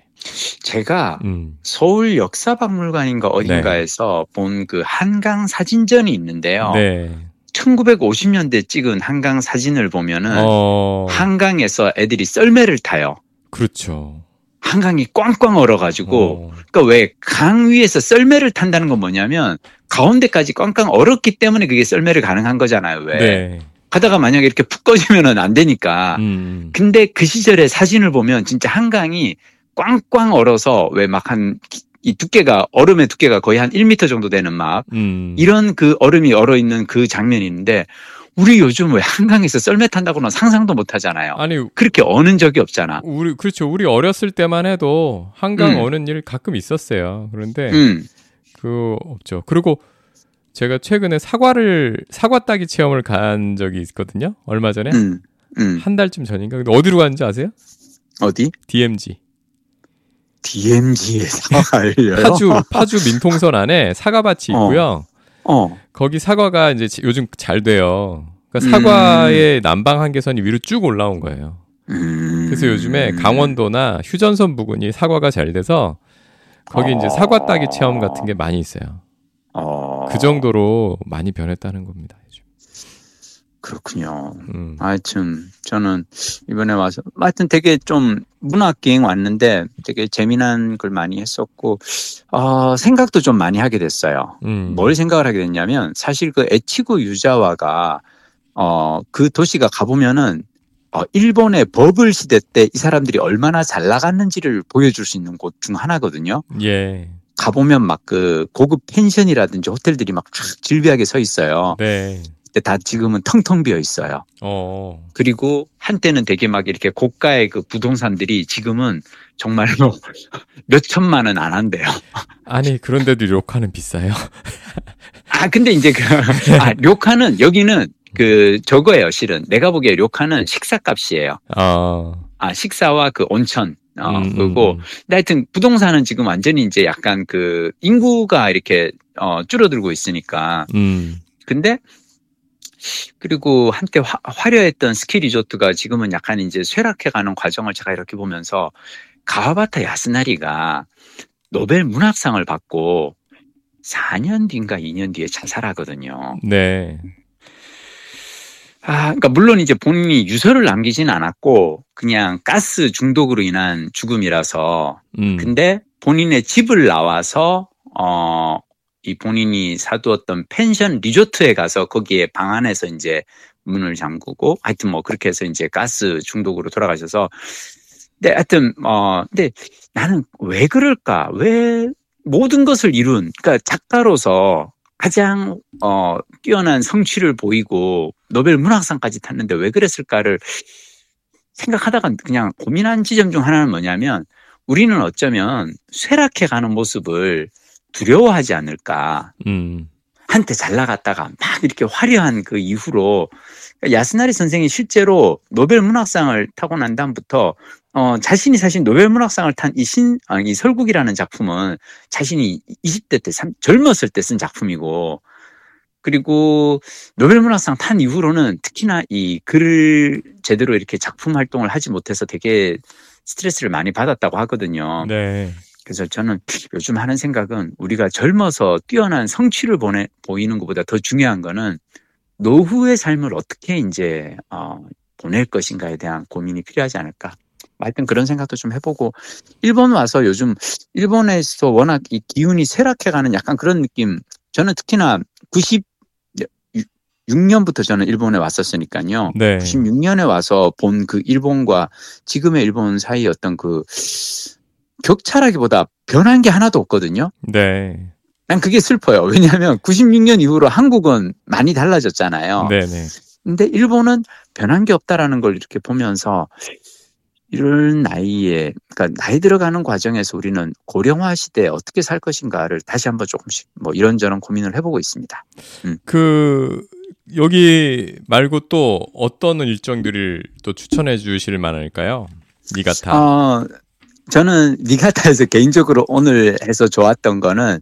제가 음. 서울 역사박물관인가 어딘가에서 본그 한강 사진전이 있는데요. 네. 1950년대 찍은 한강 사진을 보면은 어. 한강에서 애들이 썰매를 타요. 그렇죠. 한강이 꽝꽝 얼어가지고 어. 그러니까 왜 강 위에서 썰매를 탄다는 건 뭐냐면 가운데까지 꽝꽝 얼었기 때문에 그게 썰매를 가능한 거잖아요. 왜 네. 가다가 만약에 이렇게 푹 꺼지면은 안 되니까. 음. 근데 그 시절의 사진을 보면 진짜 한강이 꽝꽝 얼어서 왜 막 한 이 두께가 얼음의 두께가 거의 한 1m 정도 되는 막 음. 이런 그 얼음이 얼어 있는 그 장면이 있는데 우리 요즘 왜 한강에서 썰매 탄다고는 상상도 못 하잖아요. 아니 그렇게 어는 적이 없잖아. 우리 그렇죠. 우리 어렸을 때만 해도 한강 음. 어는 일 가끔 있었어요. 그런데 음. 그 없죠. 그리고 제가 최근에 사과를 사과 따기 체험을 간 적이 있거든요. 얼마 전에 음. 음. 한 달쯤 전인가. 근데 어디로 갔는지 아세요? 어디? DMZ. DMZ에서 알려요? 파주 파주 민통선 안에 사과밭이 어. 있고요. 어. 거기 사과가 이제 지- 요즘 잘 돼요. 음. 그러니까 사과의 남방 한계선이 위로 쭉 올라온 거예요. 음. 그래서 요즘에 강원도나 휴전선 부근이 사과가 잘 돼서 거기 이제 어. 사과 따기 체험 같은 게 많이 있어요. 어. 그 정도로 많이 변했다는 겁니다. 그렇군요. 음. 하여튼 저는 이번에 와서 하여튼 되게 좀 문학 기행 왔는데 되게 재미난 걸 많이 했었고 어, 생각도 좀 많이 하게 됐어요. 음. 뭘 생각을 하게 됐냐면 사실 그 에치고 유자와가 어, 그 도시가 가보면은 어, 일본의 버블 시대 때 이 사람들이 얼마나 잘 나갔는지를 보여줄 수 있는 곳 중 하나거든요. 예. 가보면 막 그 고급 펜션이라든지 호텔들이 막 쫙 질비하게 서 있어요. 네. 근데 다 지금은 텅텅 비어 있어요. 어. 그리고 한때는 되게 막 이렇게 고가의 그 부동산들이 지금은 정말로 몇 천만 원 안 한대요. 아니 그런데도 료카는 비싸요. 아 근데 이제 그 아, 료카는 여기는 그 저거예요 실은 내가 보기에 료카는 식사값이에요. 어. 아 식사와 그 온천 어, 음, 그리고 음, 근데 하여튼 부동산은 지금 완전히 이제 약간 그 인구가 이렇게 어 줄어들고 있으니까 음. 근데 그리고 한때 화, 화려했던 스키 리조트가 지금은 약간 이제 쇠락해가는 과정을 제가 이렇게 보면서 가와바타 야스나리가 노벨 문학상을 받고 4년 뒤인가 2년 뒤에 자살하거든요. 네. 아, 그러니까 물론 이제 본인이 유서를 남기진 않았고 그냥 가스 중독으로 인한 죽음이라서 음. 근데 본인의 집을 나와서 어, 이 본인이 사두었던 펜션 리조트에 가서 거기에 방 안에서 이제 문을 잠그고 하여튼 뭐 그렇게 해서 이제 가스 중독으로 돌아가셔서 근데 하여튼 어 근데 나는 왜 그럴까? 왜 모든 것을 이룬 그러니까 작가로서 가장 어 뛰어난 성취를 보이고 노벨 문학상까지 탔는데 왜 그랬을까를 생각하다가 그냥 고민한 지점 중 하나는 뭐냐면 우리는 어쩌면 쇠락해 가는 모습을 두려워하지 않을까. 음. 한때 잘 나갔다가 막 이렇게 화려한 그 이후로 그러니까 야스나리 선생이 실제로 노벨 문학상을 타고 난 다음부터 어 자신이 사실 노벨 문학상을 탄 이신이 설국이라는 작품은 자신이 20대 때 참, 젊었을 때 쓴 작품이고 그리고 노벨 문학상 탄 이후로는 특히나 이 글을 제대로 이렇게 작품 활동을 하지 못해서 되게 스트레스를 많이 받았다고 하거든요. 네. 그래서 저는 요즘 하는 생각은 우리가 젊어서 뛰어난 성취를 보내, 보이는 것보다 더 중요한 거는 노후의 삶을 어떻게 이제, 어, 보낼 것인가에 대한 고민이 필요하지 않을까. 하여튼 그런 생각도 좀 해보고, 일본 와서 요즘, 일본에서 워낙 이 기운이 쇠락해가는 약간 그런 느낌, 저는 특히나 96년부터 저는 일본에 왔었으니까요. 네. 96년에 와서 본 그 일본과 지금의 일본 사이 어떤 그 격차라기보다 변한 게 하나도 없거든요. 네. 난 그게 슬퍼요. 왜냐하면 96년 이후로 한국은 많이 달라졌잖아요. 네, 네. 근데 일본은 변한 게 없다라는 걸 이렇게 보면서 이런 나이에, 그러니까 나이 들어가는 과정에서 우리는 고령화 시대에 어떻게 살 것인가를 다시 한번 조금씩 뭐 이런저런 고민을 해보고 있습니다. 그 여기 말고 또 어떤 일정들을 또 추천해 주실 만할까요? 니가타. 어, 저는 니가타에서 개인적으로 오늘 해서 좋았던 거는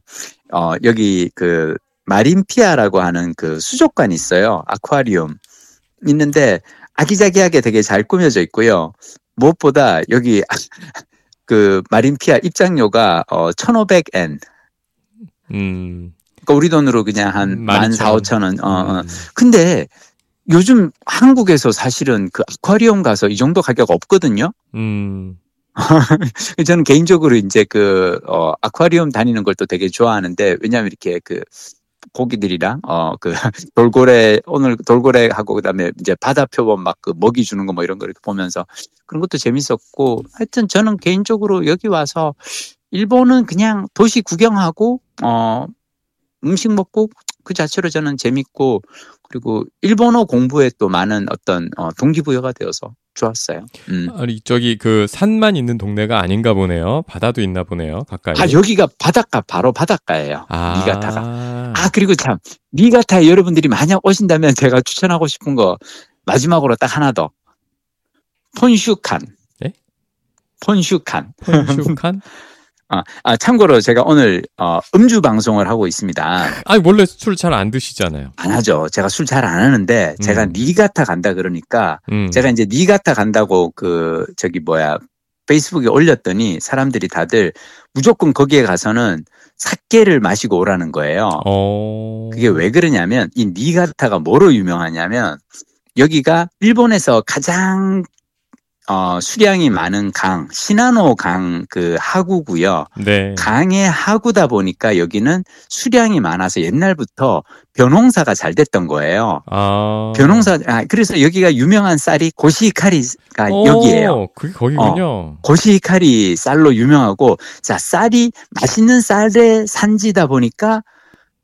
어, 여기 그 마린피아라고 하는 그 수족관이 있어요. 아쿠아리움 있는데 아기자기하게 되게 잘 꾸며져 있고요. 무엇보다 여기 그 마린피아 입장료가 어 1,500엔. 음. 그러니까 우리 돈으로 그냥 한 14,000, 5,000원. 어, 어. 음. 근데 요즘 한국에서 사실은 그 아쿠아리움 가서 이 정도 가격 없거든요. 음. 저는 개인적으로 이제 그, 어, 아쿠아리움 다니는 걸 또 되게 좋아하는데, 왜냐하면 이렇게 그, 고기들이랑, 어, 그, 돌고래, 오늘 돌고래하고 그 다음에 이제 바다 표범 막 그 먹이 주는 거 뭐 이런 거 이렇게 보면서 그런 것도 재밌었고, 하여튼 저는 개인적으로 여기 와서 일본은 그냥 도시 구경하고, 어, 음식 먹고 그 자체로 저는 재밌고, 그리고 일본어 공부에 또 많은 어떤, 어, 동기부여가 되어서 좋았어요. 음. 아니 저기 그 산만 있는 동네가 아닌가 보네요. 바다도 있나 보네요. 가까이. 아, 여기가 바닷가, 바로 바닷가예요. 아. 니가타가. 아, 그리고 참, 니가타에 여러분들이 만약 오신다면 제가 추천하고 싶은 거, 마지막으로 딱 하나 더. 폰슈칸. 예? 폰슈칸. 폰슈칸? 아, 아, 참고로 제가 오늘, 어, 음주 방송을 하고 있습니다. 아니 원래 술 잘 안 드시잖아요. 안 하죠. 제가 술 잘 안 하는데, 제가 음. 니가타 간다 그러니까, 음. 제가 이제 니가타 간다고 그, 저기 뭐야, 페이스북에 올렸더니 사람들이 다들 무조건 거기에 가서는 사케를 마시고 오라는 거예요. 어. 그게 왜 그러냐면 이 니가타가 뭐로 유명하냐면 여기가 일본에서 가장 어, 수량이 많은 강, 시나노 강그 하구고요. 네. 강의 하구다 보니까 여기는 수량이 많아서 옛날부터 벼농사가 잘 됐던 거예요. 아. 벼농사, 아, 그래서 여기가 유명한 쌀이 고시카리가 오, 여기에요. 그게 거기군요. 고시카리 쌀로 유명하고, 자, 쌀이 맛있는 쌀의 산지다 보니까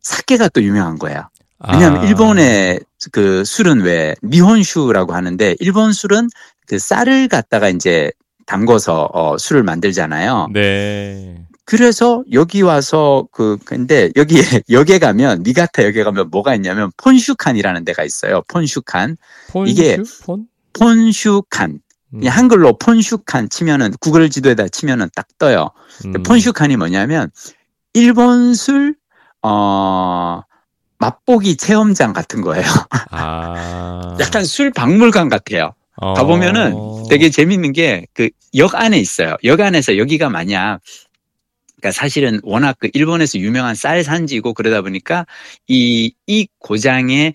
사케가 또 유명한 거예요. 왜냐하면 아. 일본의 그 술은 왜 미혼슈라고 하는데 일본 술은 그 쌀을 갖다가 이제 담궈서 어, 술을 만들잖아요. 네. 그래서 여기 와서 그 근데 여기 역에 가면 니가타 역에 가면 뭐가 있냐면 폰슈칸이라는 데가 있어요. 폰슈칸, 폰슈? 이게- 폰? 폰슈칸. 음. 한글로 폰슈칸 치면은 구글 지도에다 치면은 딱 떠요. 음. 폰슈칸이 뭐냐면 일본 술 어. 맛보기 체험장 같은 거예요. 아. 약간 술 박물관 같아요. 어. 가보면은 되게 재밌는 게 그 역 안에 있어요. 역 안에서 여기가 만약 그러니까 사실은 워낙 그 일본에서 유명한 쌀 산지고 그러다 보니까 이 이 고장에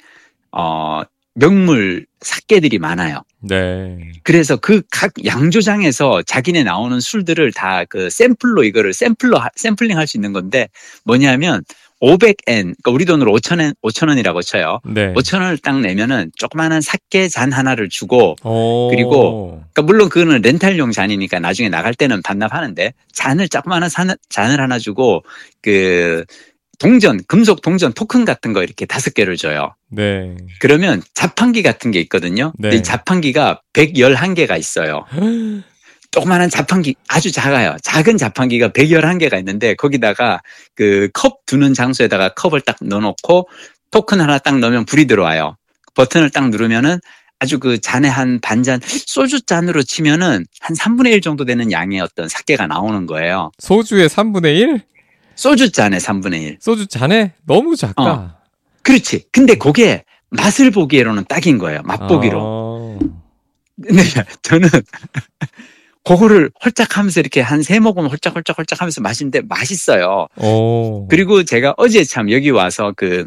어 명물 사케들이 많아요. 네. 그래서 그 각 양조장에서 자기네 나오는 술들을 다 그 샘플로 이거를 샘플로 하- 샘플링 할 수 있는 건데 뭐냐면 500엔 그러니까 우리 돈으로 5천엔 5천 원이라고 쳐요. 네. 5천 원을 딱 내면은 조그마한 사케 잔 하나를 주고 오. 그리고 그러니까 물론 그거는 렌탈용 잔이니까 나중에 나갈 때는 반납하는데 잔을 조그마한 산- 잔을 하나 주고 그 동전 금속 동전 토큰 같은 거 이렇게 다섯 개를 줘요. 네. 그러면 자판기 같은 게 있거든요. 네. 근데 이 자판기가 111개가 있어요. 조그마한 자판기 아주 작아요. 작은 자판기가 111개가 있는데 거기다가 그 컵 두는 장소에다가 컵을 딱 넣어놓고 토큰 하나 딱 넣으면 불이 들어와요. 버튼을 딱 누르면은 아주 그 잔에 한 반잔 소주 잔으로 치면은 한 3분의 1 정도 되는 양의 어떤 사케가 나오는 거예요. 소주의 3분의 1? 소주 잔에 3분의 1. 소주 잔에 너무 작다. 어. 그렇지. 근데 그게 맛을 보기로는 딱인 거예요. 맛보기로. 어. 근데 저는 그거를 홀짝 하면서 이렇게 한 세 모금 홀짝 홀짝 홀짝 하면서 마시는데 맛있어요. 오. 그리고 제가 어제 참 여기 와서 그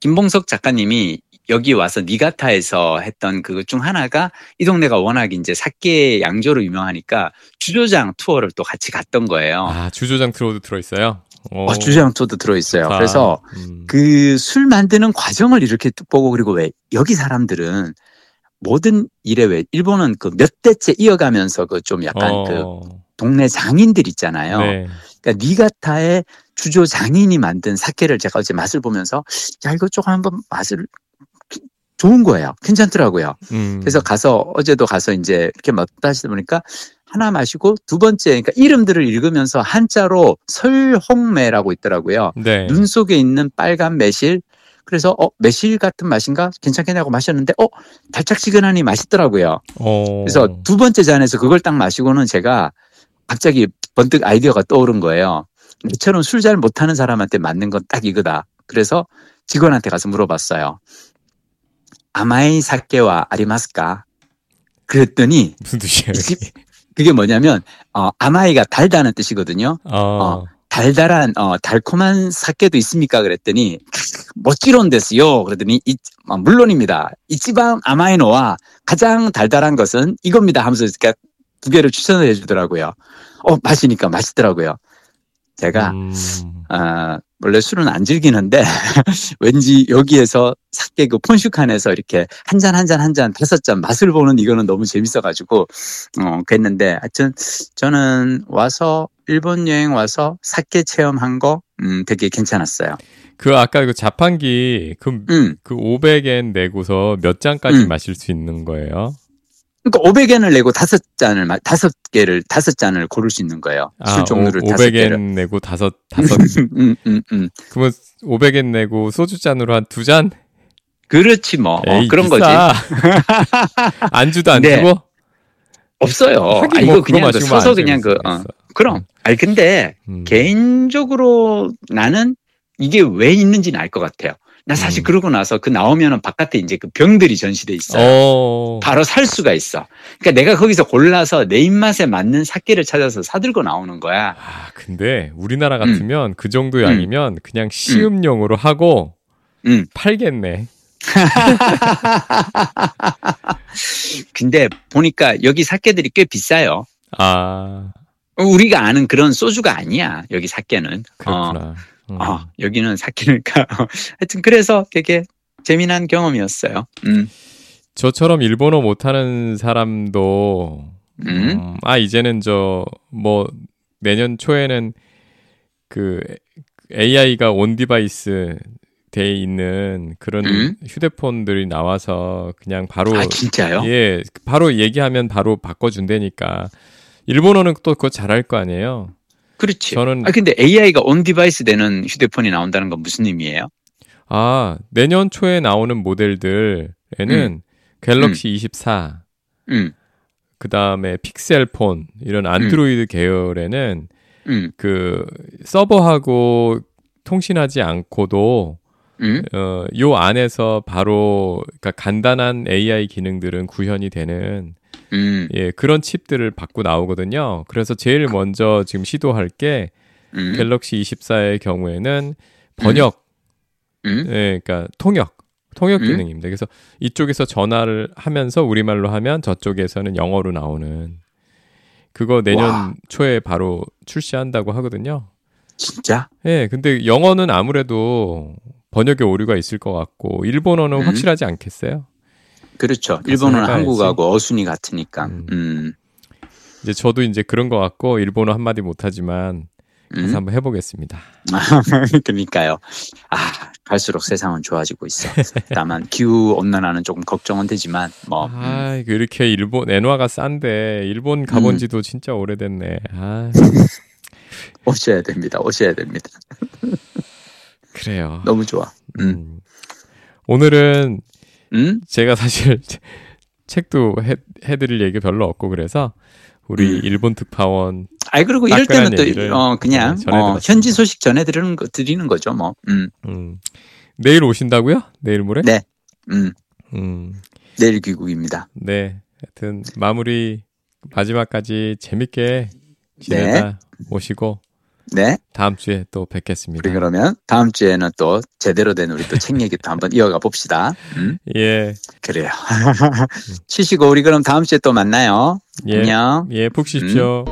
김봉석 작가님이 여기 와서 니가타에서 했던 그것 중 하나가 이 동네가 워낙 이제 사케 양조로 유명하니까 주조장 투어를 또 같이 갔던 거예요. 아, 주조장 트로도 들어있어요? 오. 어, 주조장 투어도 들어있어요. 좋다. 그래서 음. 그술 만드는 과정을 이렇게 뚝 보고 그리고 왜 여기 사람들은 모든 일에 왜 일본은 그 몇 대째 이어가면서 그 좀 약간 그 어. 동네 장인들 있잖아요. 네. 그러니까 니가타의 주조 장인이 만든 사케를 제가 어제 맛을 보면서 야 이거 조금 한번 맛을 좋은 거예요. 괜찮더라고요. 음. 그래서 가서 어제도 가서 이제 이렇게 먹다 하시다 보니까 하나 마시고 두 번째 그러니까 이름들을 읽으면서 한자로 설홍매라고 있더라고요. 네. 눈 속에 있는 빨간 매실. 그래서 어 매실 같은 맛인가 괜찮겠냐고 마셨는데 어 달짝지근하니 맛있더라고요. 어. 그래서 두 번째 잔에서 그걸 딱 마시고는 제가 갑자기 번뜩 아이디어가 떠오른 거예요. 이처럼 술 잘 못하는 사람한테 맞는 건 딱 이거다. 그래서 직원한테 가서 물어봤어요. 아마이 사케와 아리마스까? 그랬더니 무슨 뜻이에요? 그게 뭐냐면 어, 아마이가 달다는 뜻이거든요. 어. 달달한 어, 달콤한 사케도 있습니까? 그랬더니 멋지론 됐어요. 그랬더니 이, 어, 물론입니다. 이치방 아마이노와 가장 달달한 것은 이겁니다. 하면서 이렇게 두 개를 추천을 해주더라고요. 어 마시니까 맛있더라고요. 제가 음. 아, 원래 술은 안 즐기는데 왠지 여기에서 사케 그 폰슈칸에서 이렇게 한 잔 한 잔 한 잔 다섯 잔 맛을 보는 이거는 너무 재밌어가지고 어 그랬는데 하여튼 저는 와서 일본 여행 와서 사케 체험한 거 음, 되게 괜찮았어요. 그 아까 그 자판기 그, 음. 그 500엔 내고서 몇 잔까지 음. 마실 수 있는 거예요? 그러니까 500엔을 내고 다섯 잔을 마- 다섯 개를 다섯 잔을 고를 수 있는 거예요. 술 종류를 오, 다섯 500엔 개를. 내고 다섯 다섯 음, 음, 음. 그러면 500엔 내고 소주 잔으로 한 두 잔? 그렇지 뭐 어, 에이, 그런 거지. 비싸. 안주도 안 네. 주고? 없어요. 아, 뭐 이거 그거 그냥 그뭐 서서 안 그냥 그 어, 재밌겠어. 그럼. 아니 근데 음. 개인적으로 나는 이게 왜 있는지는 알 것 같아요. 나 사실 음. 그러고 나서 그 나오면은 바깥에 이제 그 병들이 전시돼 있어요. 어. 바로 살 수가 있어. 그러니까 내가 거기서 골라서 내 입맛에 맞는 사케를 찾아서 사들고 나오는 거야. 아, 근데 우리나라 음. 같으면 그 정도 양이면 그냥 시음용으로 하고 음. 팔겠네. 근데 보니까 여기 사케들이 꽤 비싸요. 아, 우리가 아는 그런 소주가 아니야. 여기 사케는. 어, 그렇구나. 음. 어, 여기는 사케니까. 하여튼 그래서 되게 재미난 경험이었어요. 음. 저처럼 일본어 못하는 사람도 음. 음, 아 이제는 저 뭐 내년 초에는 그 AI가 on-device 돼 있는 그런 음? 휴대폰들이 나와서 그냥 바로 아 진짜요? 예 바로 얘기하면 바로 바꿔준다니까 일본어는 또 그거 잘할 거 아니에요. 그렇지. 저는- 아 근데 AI가 on-device 되는 휴대폰이 나온다는 건 무슨 의미예요? 아 내년 초에 나오는 모델들에는 갤럭시 24 음, 그 다음에 픽셀폰 이런 안드로이드 계열에는 음, 그 서버하고 통신하지 않고도 음. 어, 요 안에서 바로 그러니까 간단한 AI 기능들은 구현이 되는 음, 예, 그런 칩들을 받고 나오거든요. 그래서 제일 먼저 지금 시도할 게 음, 갤럭시 24의 경우에는 번역, 음. 예, 그러니까 통역, 통역 음. 기능입니다. 그래서 이쪽에서 전화를 하면서 우리말로 하면 저쪽에서는 영어로 나오는 그거 내년 와. 초에 바로 출시한다고 하거든요. 진짜? 예, 근데 영어는 아무래도 번역에 오류가 있을 것 같고 일본어는 음. 확실하지 않겠어요? 그렇죠. 일본어는. 한국하고 어순이 같으니까. 음. 음, 이제 저도 이제 그런 것 같고 일본어 한마디 못하지만 그래서 음. 한번 해보겠습니다. 그러니까요. 아, 갈수록 세상은 좋아지고 있어. 다만 기후 온난화는 조금 걱정은 되지만 뭐 음, 아, 이렇게 일본 엔화가 싼데 일본 가본 지도 진짜 오래됐네. 아, 오셔야 됩니다. 오셔야 됩니다. 그래요. 너무 좋아. 음, 음. 오늘은 음, 제가 사실 책도 해, 해드릴 얘기 별로 없고 그래서 우리 음. 일본 특파원 아이 그리고 이럴 때는 또 어, 그냥 네. 어, 현지 소식 전해드리는 거 드리는 거죠. 뭐, 음, 음, 내일 오신다고요? 내일 모레? 네. 음, 음, 내일 귀국입니다. 네. 하여튼 마무리 마지막까지 재밌게 지내다 오시고 네. 다음 주에 또 뵙겠습니다. 우리 그러면 다음 주에는 또 제대로 된 우리 또 책 얘기도 한번 이어가 봅시다. 음, 예, 그래요. 쉬시고 우리 그럼 다음 주에 또 만나요. 예, 안녕. 예, 푹 쉬십시오.